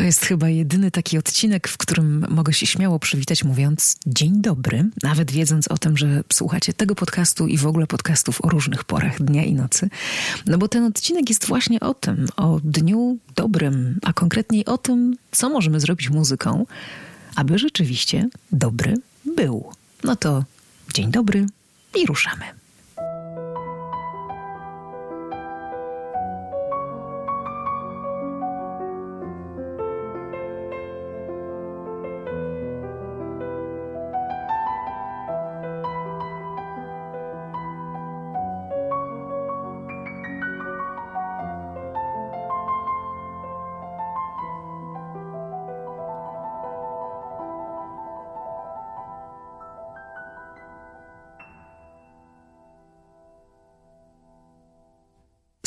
To jest chyba jedyny taki odcinek, w którym mogę się śmiało przywitać mówiąc dzień dobry, nawet wiedząc o tym, że słuchacie tego podcastu i w ogóle podcastów o różnych porach dnia i nocy. No bo ten odcinek jest właśnie o tym, o dniu dobrym, a konkretniej o tym, co możemy zrobić muzyką, aby rzeczywiście dobry był. No to dzień dobry i ruszamy.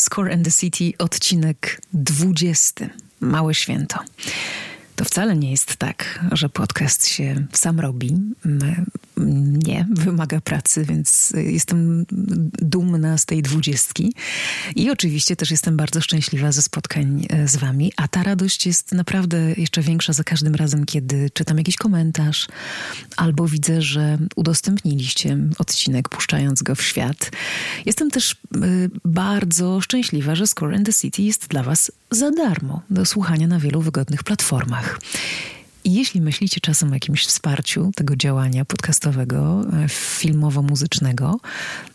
Score and the City, odcinek 20. Małe święto. To wcale nie jest tak, że podcast się sam robi. Nie, wymaga pracy, więc jestem dumna z tej dwudziestki. I oczywiście też jestem bardzo szczęśliwa ze spotkań e, z Wami. A ta radość jest naprawdę jeszcze większa za każdym razem, kiedy czytam jakiś komentarz albo widzę, że udostępniliście odcinek, puszczając go w świat. Jestem też e, bardzo szczęśliwa, że Score and the City jest dla Was za darmo do słuchania na wielu wygodnych platformach. Jeśli myślicie czasem o jakimś wsparciu tego działania podcastowego, e, filmowo-muzycznego,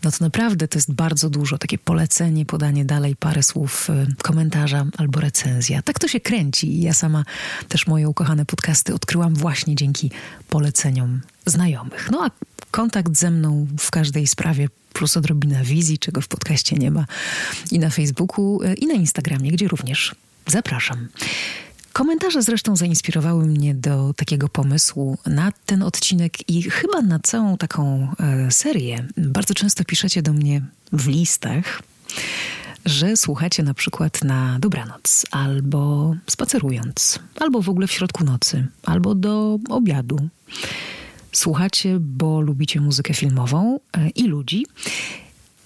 no to naprawdę to jest bardzo dużo. Takie polecenie, podanie dalej parę słów, e, komentarza albo recenzja. Tak to się kręci. I ja sama też moje ukochane podcasty odkryłam właśnie dzięki poleceniom znajomych. No a kontakt ze mną w każdej sprawie plus odrobina wizji, czego w podcaście nie ma i na Facebooku, e, i na Instagramie, gdzie również zapraszam. Komentarze zresztą zainspirowały mnie do takiego pomysłu na ten odcinek i chyba na całą taką e, serię. Bardzo często piszecie do mnie w listach, że słuchacie na przykład na dobranoc, albo spacerując, albo w ogóle w środku nocy, albo do obiadu. Słuchacie, bo lubicie muzykę filmową e, i ludzi.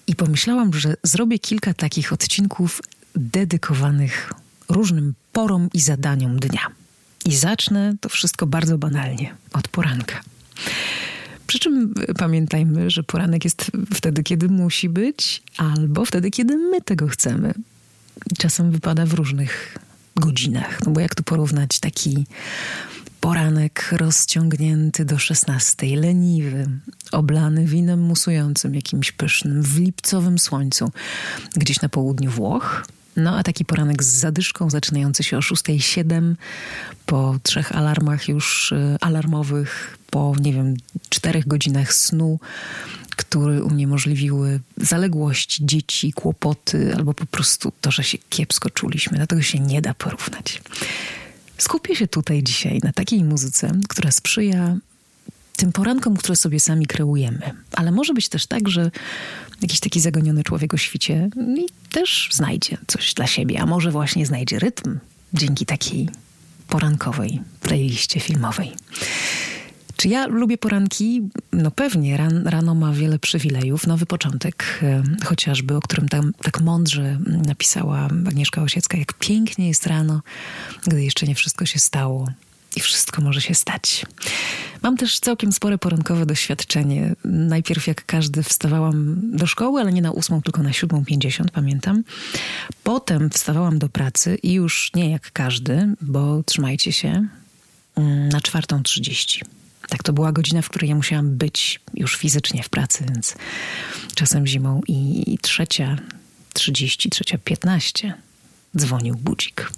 I pomyślałam, że zrobię kilka takich odcinków dedykowanych różnym porom i zadaniom dnia. I zacznę to wszystko bardzo banalnie, od poranka. Przy czym pamiętajmy, że poranek jest wtedy, kiedy musi być, albo wtedy, kiedy my tego chcemy. Czasem wypada w różnych godzinach. No bo jak tu porównać taki poranek rozciągnięty do szesnastej, leniwy, oblany winem musującym, jakimś pysznym, w lipcowym słońcu, gdzieś na południu Włoch, no a taki poranek z zadyszką zaczynający się o 6.07 po trzech alarmach już y, alarmowych, po nie wiem, czterech godzinach snu, które uniemożliwiły zaległości dzieci, kłopoty albo po prostu to, że się kiepsko czuliśmy. Dlatego się nie da porównać. Skupię się tutaj dzisiaj na takiej muzyce, która sprzyja tym porankom, które sobie sami kreujemy. Ale może być też tak, że jakiś taki zagoniony człowiek o świcie i też znajdzie coś dla siebie, a może właśnie znajdzie rytm dzięki takiej porankowej playliście filmowej. Czy ja lubię poranki? No pewnie, ran, rano ma wiele przywilejów. Nowy początek, e, chociażby, o którym tam tak mądrze napisała Agnieszka Osiecka, jak pięknie jest rano, gdy jeszcze nie wszystko się stało i wszystko może się stać. Mam też całkiem spore porankowe doświadczenie. Najpierw jak każdy wstawałam do szkoły, ale nie na ósmą, tylko na siódmą pięćdziesiąt, pamiętam. Potem wstawałam do pracy i już nie jak każdy, bo trzymajcie się, mm, na czwartą trzydzieści. Tak, to była godzina, w której ja musiałam być już fizycznie w pracy, więc czasem zimą i trzecia trzydzieści, trzecia piętnaście dzwonił budzik.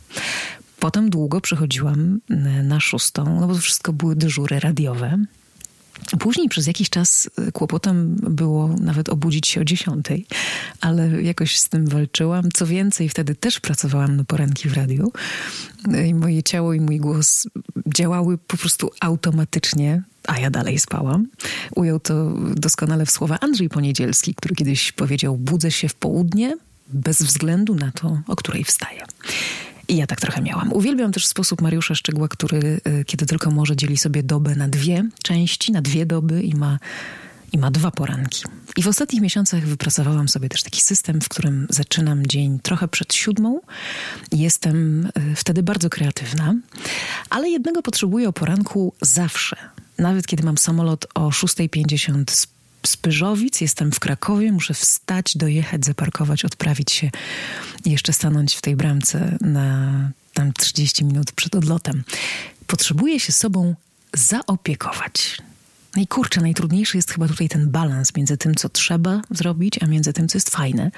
Potem długo przechodziłam e, na szóstą, no bo to wszystko były dyżury radiowe. Później przez jakiś czas e, kłopotem było nawet obudzić się o dziesiątej, ale jakoś z tym walczyłam. Co więcej, wtedy też pracowałam na poranki w radiu e, i moje ciało i mój głos działały po prostu automatycznie, a ja dalej spałam. Ujął to doskonale w słowa Andrzej Poniedzielski, który kiedyś powiedział: Budzę się w południe bez względu na to, o której wstaję. I ja tak trochę miałam. Uwielbiam też sposób Mariusza Szczegła, który y, kiedy tylko może dzieli sobie dobę na dwie części, na dwie doby i ma i ma dwa poranki. I w ostatnich miesiącach wypracowałam sobie też taki system, w którym zaczynam dzień trochę przed siódmą. Jestem y, wtedy bardzo kreatywna. Ale jednego potrzebuję o poranku zawsze. Nawet kiedy mam samolot o 6.50 z, z Pyżowic, jestem w Krakowie, muszę wstać, dojechać, zaparkować, odprawić się i jeszcze stanąć w tej bramce na tam 30 minut przed odlotem. Potrzebuję się sobą zaopiekować. No i kurczę, najtrudniejszy jest chyba tutaj ten balans między tym, co trzeba zrobić, a między tym, co jest fajne.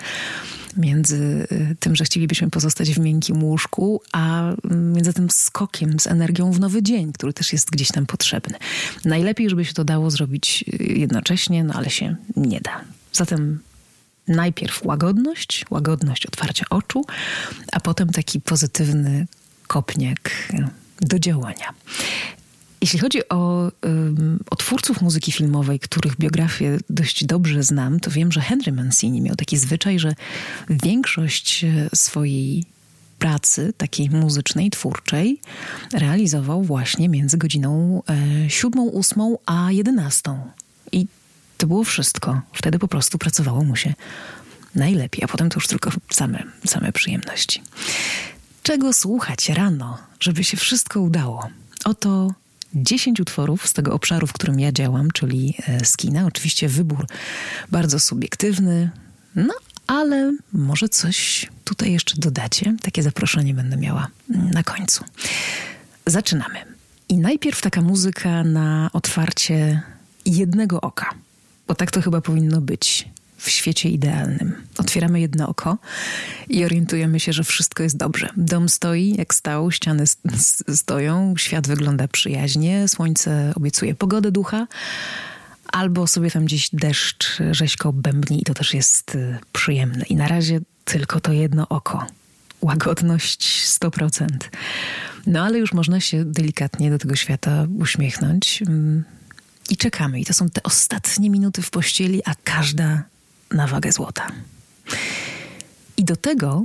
Między y, tym, że chcielibyśmy pozostać w miękkim łóżku, a między tym skokiem z energią w nowy dzień, który też jest gdzieś tam potrzebny. Najlepiej, żeby się to dało zrobić y, jednocześnie, no ale się nie da. Zatem najpierw łagodność, łagodność otwarcia oczu, a potem taki pozytywny kopniak do działania. Jeśli chodzi o, o twórców muzyki filmowej, których biografię dość dobrze znam, to wiem, że Henry Mancini miał taki zwyczaj, że większość e, swojej pracy, takiej muzycznej, twórczej, realizował właśnie między godziną e, siódmą, ósmą a jedenastą. I to było wszystko. Wtedy po prostu pracowało mu się najlepiej, a potem to już tylko same, same przyjemności. Czego słuchać rano, żeby się wszystko udało? Oto 10 utworów z tego obszaru, w którym ja działam, czyli e, z kina. Oczywiście wybór bardzo subiektywny, no ale może coś tutaj jeszcze dodacie. Takie zaproszenie będę miała na końcu. Zaczynamy. I najpierw taka muzyka na otwarcie jednego oka, bo tak to chyba powinno być w świecie idealnym. Otwieramy jedno oko i orientujemy się, że wszystko jest dobrze. Dom stoi jak stał, ściany stoją, świat wygląda przyjaźnie, słońce obiecuje pogodę ducha, albo sobie tam gdzieś deszcz rzeźko bębni i to też jest y, przyjemne. I na razie tylko to jedno oko. Łagodność 100%. No ale już można się delikatnie do tego świata uśmiechnąć. Mm, I czekamy. I to są te ostatnie minuty w pościeli, a każda na wagę złota. I do tego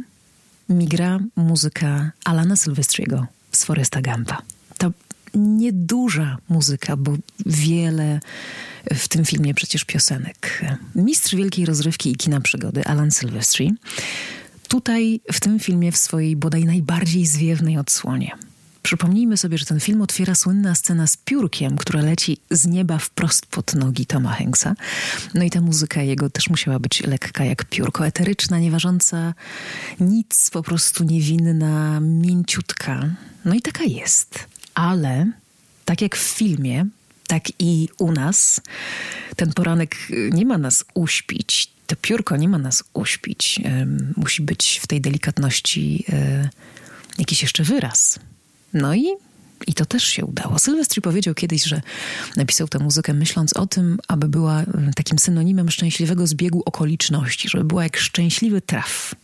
migra muzyka Alana Silvestriego z Foresta Gampa. To nieduża muzyka, bo wiele w tym filmie przecież piosenek. Mistrz wielkiej rozrywki i kina przygody Alan Silvestri tutaj w tym filmie w swojej bodaj najbardziej zwiewnej odsłonie – Przypomnijmy sobie, że ten film otwiera słynna scena z piórkiem, które leci z nieba wprost pod nogi Toma Hanksa. No i ta muzyka jego też musiała być lekka jak piórko, eteryczna, nieważąca nic, po prostu niewinna, mięciutka. No i taka jest. Ale tak jak w filmie, tak i u nas, ten poranek nie ma nas uśpić. To piórko nie ma nas uśpić. Musi być w tej delikatności e, jakiś jeszcze wyraz. No i i to też się udało. Sylwestri powiedział kiedyś, że napisał tę muzykę myśląc o tym, aby była mm, takim synonimem szczęśliwego zbiegu okoliczności, żeby była jak szczęśliwy traf.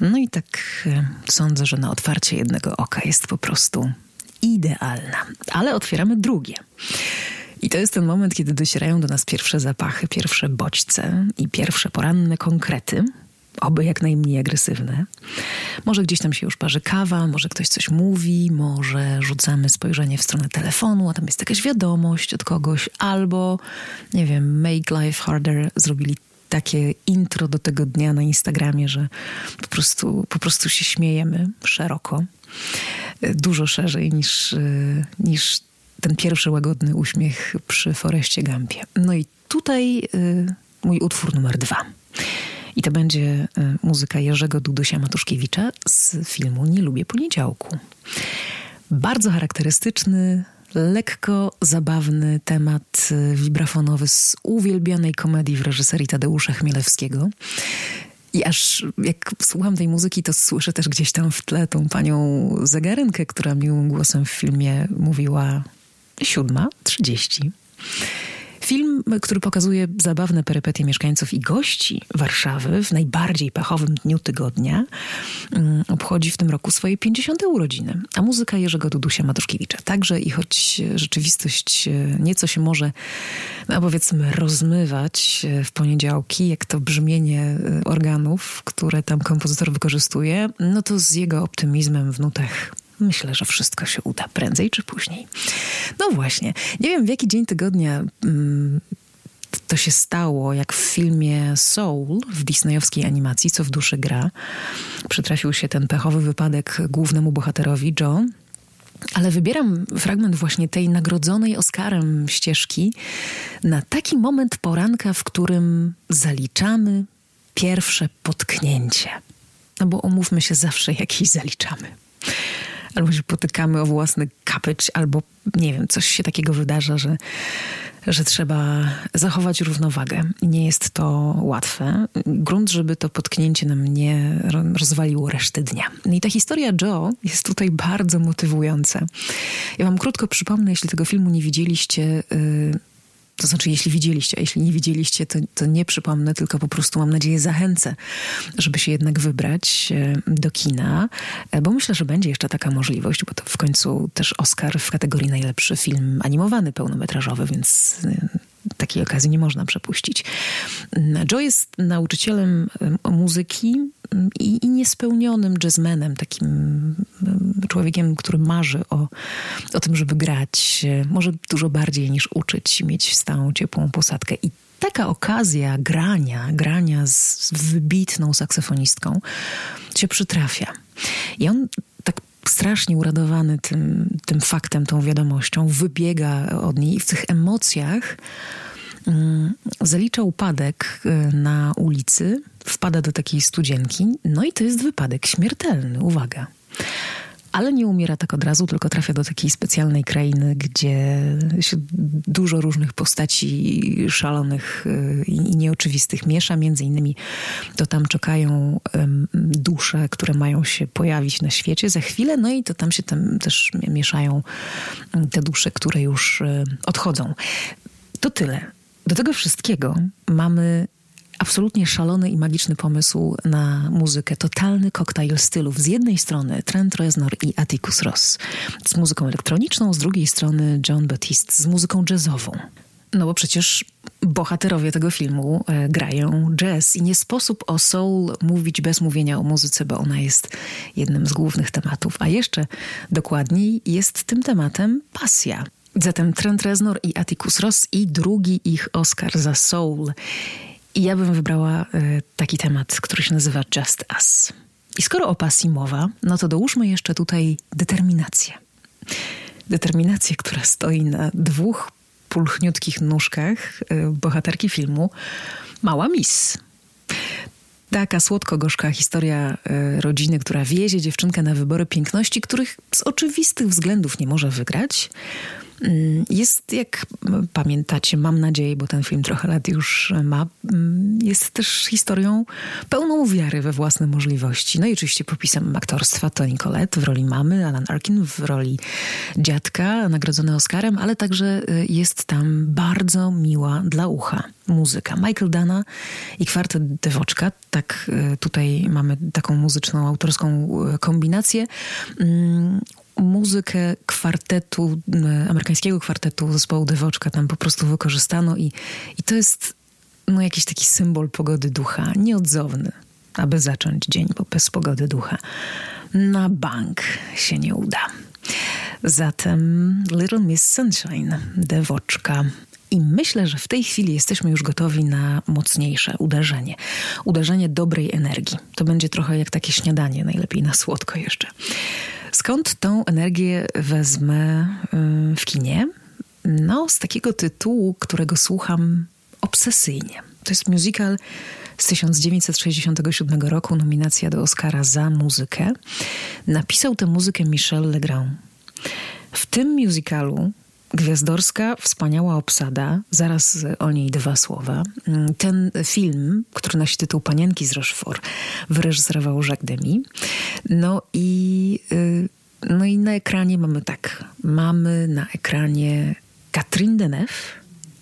No i tak e, sądzę, że na otwarcie jednego oka jest po prostu idealna. Ale otwieramy drugie. I to jest ten moment, kiedy docierają do nas pierwsze zapachy, pierwsze bodźce i pierwsze poranne konkrety – oby jak najmniej agresywne. Może gdzieś tam się już parzy kawa, może ktoś coś mówi, może rzucamy spojrzenie w stronę telefonu, a tam jest jakaś wiadomość od kogoś, albo, nie wiem, Make Life Harder zrobili takie intro do tego dnia na Instagramie, że po prostu, po prostu się śmiejemy szeroko, dużo szerzej niż, niż ten pierwszy łagodny uśmiech przy Foreście Gampie. No i tutaj y, mój utwór numer dwa. I to będzie e, muzyka Jerzego Dudusia Matuszkiewicza z filmu Nie lubię poniedziałku. Bardzo charakterystyczny, lekko zabawny temat e, wibrafonowy z uwielbianej komedii w reżyserii Tadeusza Chmielewskiego. I aż jak słucham tej muzyki, to słyszę też gdzieś tam w tle tą panią zegarynkę, która miłym głosem w filmie mówiła siódma, trzydzieści. Film, który pokazuje zabawne perypetie mieszkańców i gości Warszawy w najbardziej pechowym dniu tygodnia, mm, obchodzi w tym roku swoje 50. urodziny. A muzyka Jerzego Dudusia Matuszkiewicza także i choć rzeczywistość e, nieco się może, no powiedzmy, rozmywać e, w poniedziałki, jak to brzmienie e, organów, które tam kompozytor wykorzystuje, no to z jego optymizmem w nutach Myślę, że wszystko się uda prędzej czy później. No właśnie, nie wiem w jaki dzień tygodnia mm, to się stało, jak w filmie Soul w disneyowskiej animacji, co w duszy gra. Przytrafił się ten pechowy wypadek głównemu bohaterowi Joe Ale wybieram fragment właśnie tej nagrodzonej Oscarem ścieżki na taki moment poranka, w którym zaliczamy pierwsze potknięcie. No bo umówmy się, zawsze jakieś zaliczamy. Albo się potykamy o własny kapycz, albo nie wiem, coś się takiego wydarza, że że trzeba zachować równowagę. Nie jest to łatwe. Grunt, żeby to potknięcie nam nie rozwaliło reszty dnia. No I ta historia Joe jest tutaj bardzo motywująca. Ja wam krótko przypomnę, jeśli tego filmu nie widzieliście. Yy, to znaczy, jeśli widzieliście, a jeśli nie widzieliście, to, to nie przypomnę, tylko po prostu mam nadzieję zachęcę, żeby się jednak wybrać e, do kina, e, bo myślę, że będzie jeszcze taka możliwość, bo to w końcu też Oscar w kategorii najlepszy film animowany pełnometrażowy, więc e, takiej okazji nie można przepuścić. Joe jest nauczycielem muzyki i, i niespełnionym jazzmenem, takim człowiekiem, który marzy o, o tym, żeby grać, może dużo bardziej niż uczyć, mieć stałą, ciepłą posadkę. I taka okazja grania, grania z, wybitną saksofonistką się przytrafia. I on tak strasznie uradowany tym, tym faktem, tą wiadomością, wybiega od niej i w tych emocjach Mm, zalicza upadek y, na ulicy, wpada do takiej studzienki, no i to jest wypadek śmiertelny, uwaga. Ale nie umiera tak od razu, tylko trafia do takiej specjalnej krainy, gdzie się dużo różnych postaci szalonych y, i nieoczywistych miesza. Między innymi to tam czekają dusze, które mają się pojawić na świecie za chwilę, no i to tam się tam też mieszają te dusze, które już y, odchodzą. To tyle. Do tego wszystkiego mamy absolutnie szalony i magiczny pomysł na muzykę. Totalny koktajl stylów. Z jednej strony Trent Reznor i Atticus Ross z muzyką elektroniczną, z drugiej strony John Baptiste z muzyką jazzową. No bo przecież bohaterowie tego filmu e, grają jazz i nie sposób o soul mówić bez mówienia o muzyce, bo ona jest jednym z głównych tematów. A jeszcze dokładniej jest tym tematem pasja. Zatem Trent Reznor i Atticus Ross i drugi ich Oscar za Soul. I ja bym wybrała y, taki temat, który się nazywa Just Us. I skoro o pasji mowa, no to dołóżmy jeszcze tutaj determinację. Determinację, która stoi na dwóch pulchniutkich nóżkach y, bohaterki filmu Mała Miss. Taka słodko-gorzka historia y, rodziny, która wiezie dziewczynkę na wybory piękności, których z oczywistych względów nie może wygrać – jest, jak pamiętacie, mam nadzieję, bo ten film trochę lat już ma, mm, jest też historią pełną wiary we własne możliwości. No i oczywiście popisem aktorstwa Toni Collette w roli mamy, Alan Arkin w roli dziadka, nagrodzony Oscarem, ale także y, jest tam bardzo miła dla ucha muzyka. Michael Dana i kwartet Dewoczka, tak y, tutaj mamy taką muzyczną, autorską y, kombinację mm, muzykę kwartetu, amerykańskiego kwartetu zespołu Dewoczka tam po prostu wykorzystano i, i to jest no, jakiś taki symbol pogody ducha, nieodzowny, aby zacząć dzień, bo bez pogody ducha na bank się nie uda. Zatem Little Miss Sunshine, Dewoczka. I myślę, że w tej chwili jesteśmy już gotowi na mocniejsze uderzenie. Uderzenie dobrej energii. To będzie trochę jak takie śniadanie, najlepiej na słodko jeszcze. Skąd tą energię wezmę y, w kinie? No, z takiego tytułu, którego słucham obsesyjnie. To jest musical z 1967 roku, nominacja do Oscara za muzykę. Napisał tę muzykę Michel Legrand. W tym musicalu Gwiazdorska, wspaniała obsada, zaraz o niej dwa słowa. Ten film, który nosi tytuł Panienki z Rochefort, wyreżyserował Jacques Demy. No i, y, no i na ekranie mamy tak, mamy na ekranie Catherine Deneuve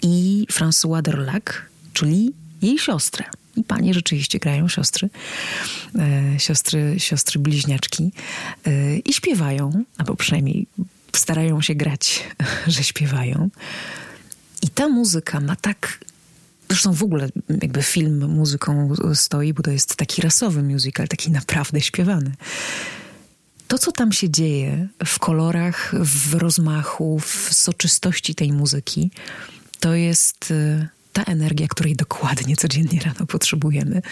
i François Dorlac, czyli jej siostrę. I panie rzeczywiście grają siostry, e, siostry, siostry bliźniaczki e, i śpiewają, albo przynajmniej starają się grać, że śpiewają. I ta muzyka ma tak. Zresztą w ogóle jakby film muzyką stoi, bo to jest taki rasowy musical, taki naprawdę śpiewany. To, co tam się dzieje w kolorach, w rozmachu, w soczystości tej muzyki, to jest y, ta energia, której dokładnie codziennie rano potrzebujemy,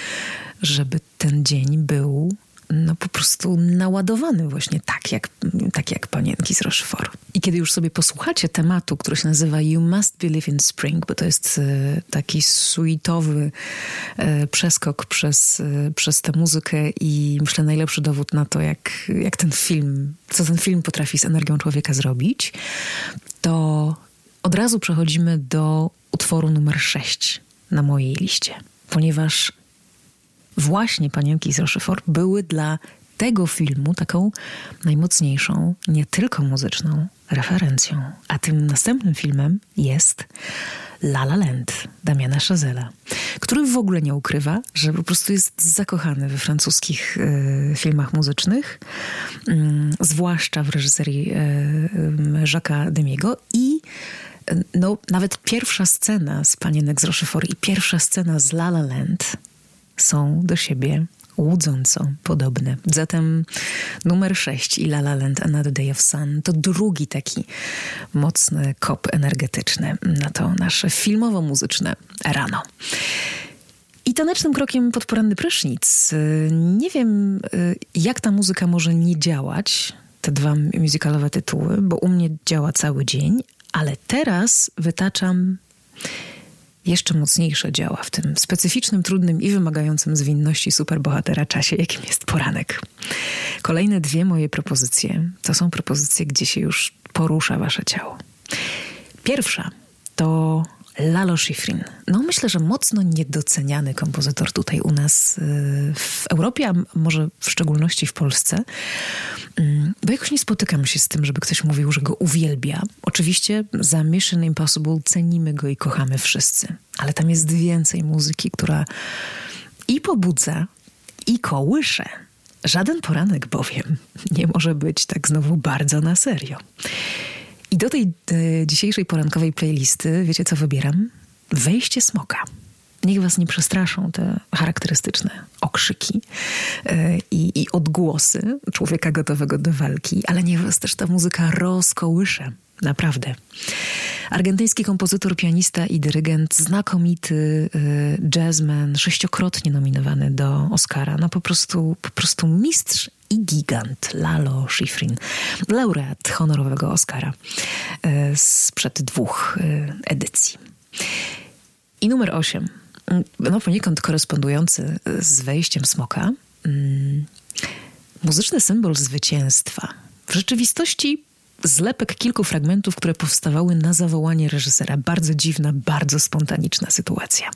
żeby ten dzień był no po prostu naładowany właśnie tak jak, tak jak panienki z Rochefort. I kiedy już sobie posłuchacie tematu, który się nazywa You Must Believe in Spring, bo to jest e, taki suitowy e, przeskok przez, e, przez tę muzykę i myślę najlepszy dowód na to, jak, jak ten film, co ten film potrafi z energią człowieka zrobić, to od razu przechodzimy do utworu numer 6 na mojej liście, ponieważ właśnie Panienki z Rochefort były dla tego filmu taką najmocniejszą, nie tylko muzyczną referencją. A tym następnym filmem jest La La Land Damiana Chazela, który w ogóle nie ukrywa, że po prostu jest zakochany we francuskich y, filmach muzycznych, y, zwłaszcza w reżyserii y, Jacques'a Demiego i no, nawet pierwsza scena z Panienek z Rochefort i pierwsza scena z La La Land są do siebie łudząco podobne. Zatem numer 6 i La La Land Another Day of Sun to drugi taki mocny kop energetyczny na to nasze filmowo-muzyczne rano. I tanecznym krokiem pod poranny prysznic. Nie wiem, jak ta muzyka może nie działać, te dwa muzykalowe tytuły, bo u mnie działa cały dzień, ale teraz wytaczam jeszcze mocniejsze działa w tym specyficznym, trudnym i wymagającym zwinności superbohatera czasie, jakim jest poranek. Kolejne dwie moje propozycje to są propozycje, gdzie się już porusza wasze ciało. Pierwsza to Lalo Schifrin. No myślę, że mocno niedoceniany kompozytor tutaj u nas y, w Europie, a może w szczególności w Polsce, mm, bo jakoś nie spotykam się z tym, żeby ktoś mówił, że go uwielbia. Oczywiście za Mission Impossible cenimy go i kochamy wszyscy, ale tam jest więcej muzyki, która i pobudza, i kołysze. Żaden poranek bowiem nie może być tak znowu bardzo na serio. I do tej e, dzisiejszej porankowej playlisty, wiecie co wybieram? Wejście smoka. Niech was nie przestraszą te charakterystyczne okrzyki e, i, i odgłosy człowieka gotowego do walki, ale niech was też ta muzyka rozkołysze. Naprawdę. Argentyński kompozytor, pianista i dyrygent, znakomity y, jazzman, sześciokrotnie nominowany do Oscara. No po prostu, po prostu mistrz i gigant Lalo Schifrin, laureat honorowego Oscara y, sprzed dwóch y, edycji. I numer osiem, no poniekąd korespondujący z wejściem smoka, mm, muzyczny symbol zwycięstwa. W rzeczywistości zlepek kilku fragmentów, które powstawały na zawołanie reżysera. Bardzo dziwna, bardzo spontaniczna sytuacja.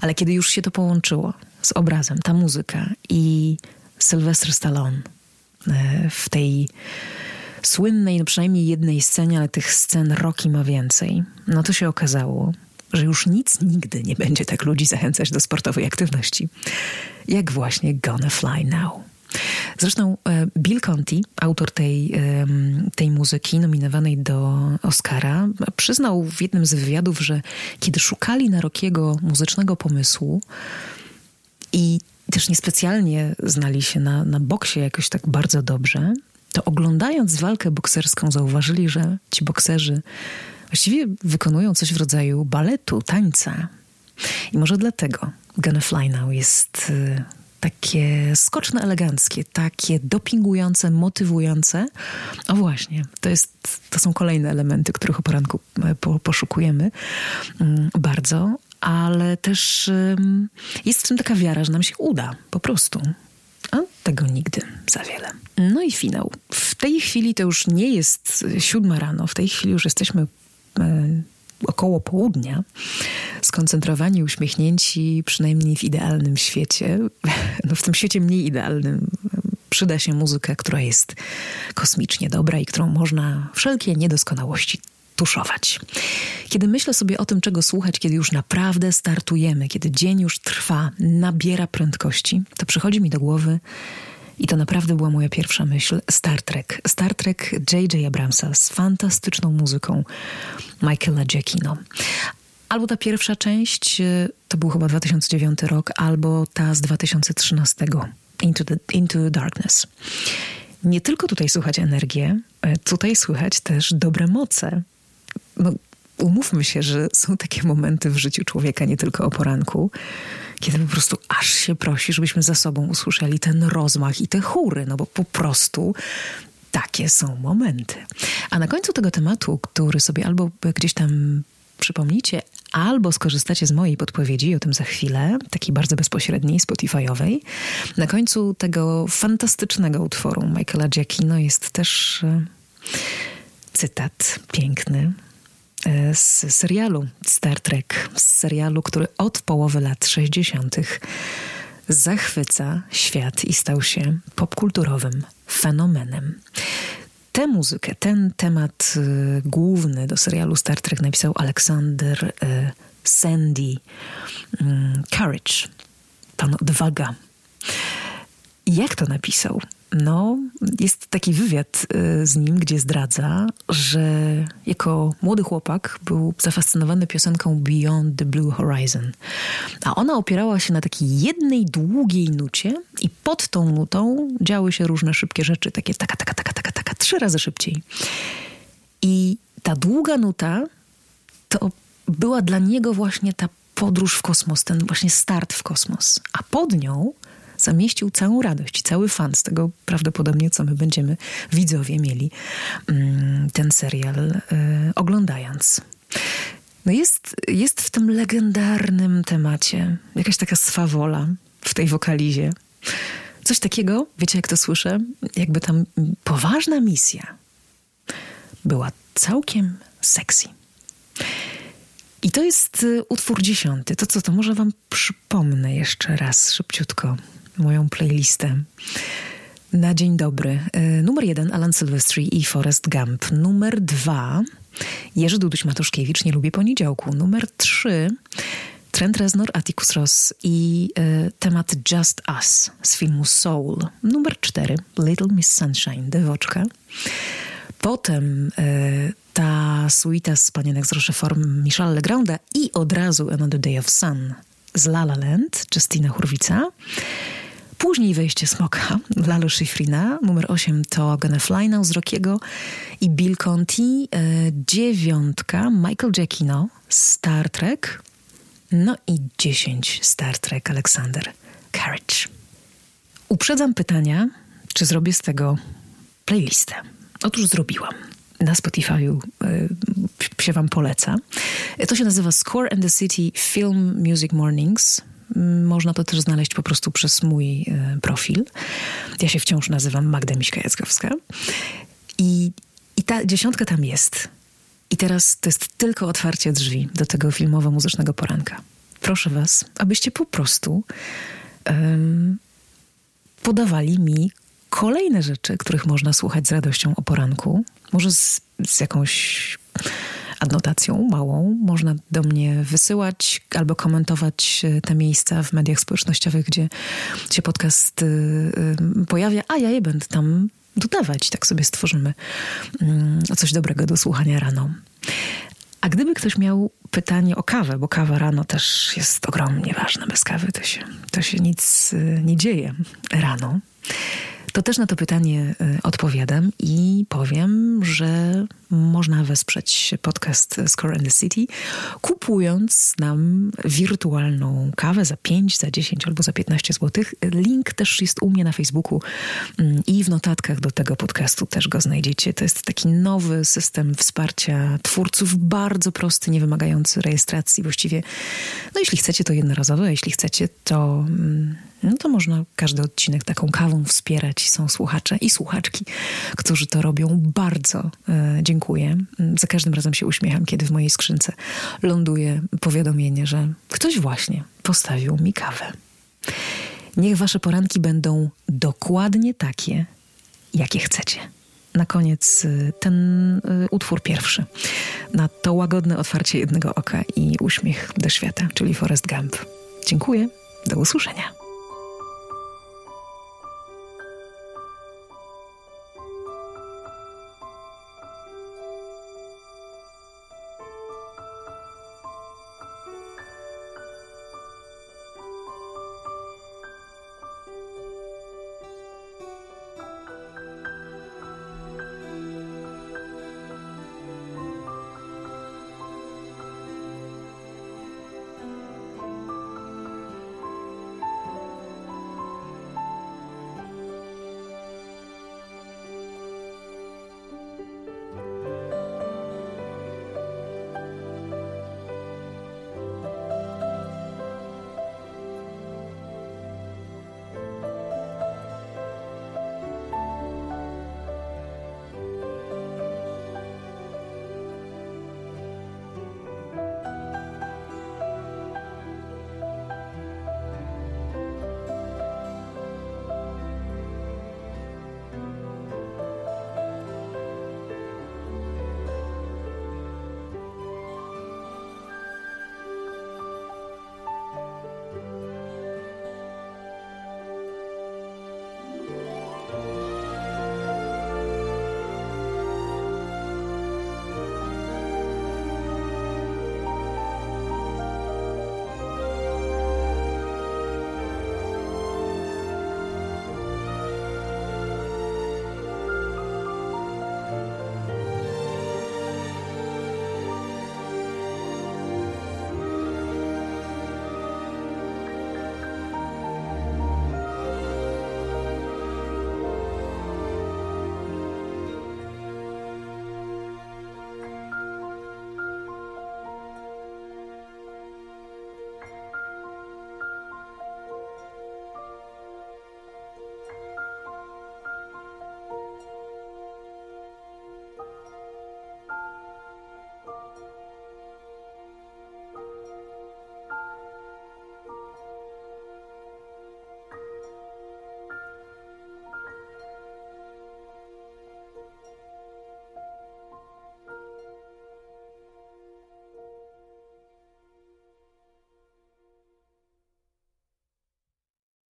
Ale kiedy już się to połączyło z obrazem, ta muzyka i Sylvester Stallone e, w tej słynnej, no przynajmniej jednej scenie, ale tych scen Rocky ma więcej, no to się okazało, że już nic nigdy nie będzie tak ludzi zachęcać do sportowej aktywności, jak właśnie Gonna Fly Now. Zresztą e, Bill Conti, autor tej, tej muzyki nominowanej do Oscara, przyznał w jednym z wywiadów, że kiedy szukali na Rockiego muzycznego pomysłu i też niespecjalnie znali się na, na boksie jakoś tak bardzo dobrze, to oglądając walkę bokserską zauważyli, że ci bokserzy właściwie wykonują coś w rodzaju baletu, tańca. I może dlatego Gonna Fly Now jest y, takie skoczne, eleganckie, takie dopingujące, motywujące. O właśnie, to, jest, to są kolejne elementy, których o poranku e, po, poszukujemy mm, bardzo, ale też jest w tym taka wiara, że nam się uda, po prostu. A tego nigdy za wiele. No i finał. W tej chwili to już nie jest siódma rano, w tej chwili już jesteśmy e, około południa, skoncentrowani, uśmiechnięci, przynajmniej w idealnym świecie, no w tym świecie mniej idealnym, przyda się muzyka, która jest kosmicznie dobra i którą można wszelkie niedoskonałości tuszować. Kiedy myślę sobie o tym, czego słuchać, kiedy już naprawdę startujemy, kiedy dzień już trwa, nabiera prędkości, to przychodzi mi do głowy i to naprawdę była moja pierwsza myśl. Star Trek. Star Trek J.J. Abramsa z fantastyczną muzyką Michaela Giacchino. Albo ta pierwsza część, y, to był chyba 2009 rok, albo ta z 2013, Into the, Into Darkness. Nie tylko tutaj słychać energię, y, tutaj słychać też dobre moce. No, umówmy się, że są takie momenty w życiu człowieka, nie tylko o poranku, kiedy po prostu aż się prosi, żebyśmy za sobą usłyszeli ten rozmach i te chóry, no bo po prostu takie są momenty. A na końcu tego tematu, który sobie albo gdzieś tam przypomnicie, albo skorzystacie z mojej podpowiedzi, o tym za chwilę, takiej bardzo bezpośredniej, Spotify'owej. Na końcu tego fantastycznego utworu Michaela Giacchino jest też e, cytat piękny z serialu Star Trek, z serialu, który od połowy lat 60. zachwyca świat i stał się popkulturowym fenomenem. Tę muzykę, ten temat y, główny do serialu Star Trek napisał Aleksander y, Sandy y, Courage, pan odwaga. Jak to napisał? No, jest taki wywiad y, z nim, gdzie zdradza, że jako młody chłopak był zafascynowany piosenką Beyond the Blue Horizon. A ona opierała się na takiej jednej długiej nucie i pod tą nutą działy się różne szybkie rzeczy, takie taka, taka, taka, taka, taka, trzy razy szybciej. I ta długa nuta to była dla niego właśnie ta podróż w kosmos, ten właśnie start w kosmos. A pod nią zamieścił całą radość, cały fan z tego prawdopodobnie, co my będziemy widzowie mieli mm, ten serial y, oglądając. No jest, jest w tym legendarnym temacie jakaś taka swawola w tej wokalizie. Coś takiego, wiecie jak to słyszę? Jakby tam poważna misja była całkiem sexy. I to jest y, utwór dziesiąty. To co, to może wam przypomnę jeszcze raz szybciutko moją playlistę. Na dzień dobry. E, numer jeden Alan Silvestri i Forrest Gump. Numer dwa Jerzy Duduś-Matuszkiewicz, Nie lubię poniedziałku. Numer trzy Trent Reznor, Atticus Ross i e, temat Just Us z filmu Soul. Numer cztery Little Miss Sunshine, Dewoczka. Potem e, ta suita z panienek z Rocheform Michelle Legranda i od razu Another Day of Sun z La La Land, Justina Hurwica. Później wejście Smoka, Lalo Schifrina. Numer 8 to Gonna Fly Now z Rockiego i Bill Conti. E, dziewiątka Michael Giacchino, Star Trek. No i 10 Star Trek Alexander Carriage. Uprzedzam pytania, czy zrobię z tego playlistę. Otóż zrobiłam. Na Spotify'u y, się wam poleca. To się nazywa Score and the City Film Music Mornings. Można to też znaleźć po prostu przez mój e, profil. Ja się wciąż nazywam Magda Miśka-Jackowska. I, I ta dziesiątka tam jest. I teraz to jest tylko otwarcie drzwi do tego filmowo-muzycznego poranka. Proszę was, abyście po prostu um, podawali mi kolejne rzeczy, których można słuchać z radością o poranku. Może z, z jakąś adnotacją małą. Można do mnie wysyłać albo komentować e, te miejsca w mediach społecznościowych, gdzie się podcast y, y, pojawia, a ja je będę tam dodawać. Tak sobie stworzymy mm, coś dobrego do słuchania rano. A gdyby ktoś miał pytanie o kawę, bo kawa rano też jest ogromnie ważna, bez kawy to się, to się nic nie dzieje rano to też na to pytanie y, odpowiadam i powiem, że można wesprzeć podcast Score and the City, kupując nam wirtualną kawę za 5, za 10 albo za 15 zł. Link też jest u mnie na Facebooku mm, i w notatkach do tego podcastu też go znajdziecie. To jest taki nowy system wsparcia twórców, bardzo prosty, nie wymagający rejestracji. Właściwie, no jeśli chcecie, to jednorazowe, a jeśli chcecie, to mm, no to można każdy odcinek taką kawą wspierać. Są słuchacze i słuchaczki, którzy to robią. Bardzo e, dziękuję. Za każdym razem się uśmiecham, kiedy w mojej skrzynce ląduje powiadomienie, że ktoś właśnie postawił mi kawę. Niech wasze poranki będą dokładnie takie, jakie chcecie. Na koniec e, ten e, utwór pierwszy. Na to łagodne otwarcie jednego oka i uśmiech do świata, czyli Forest Gump. Dziękuję. Do usłyszenia.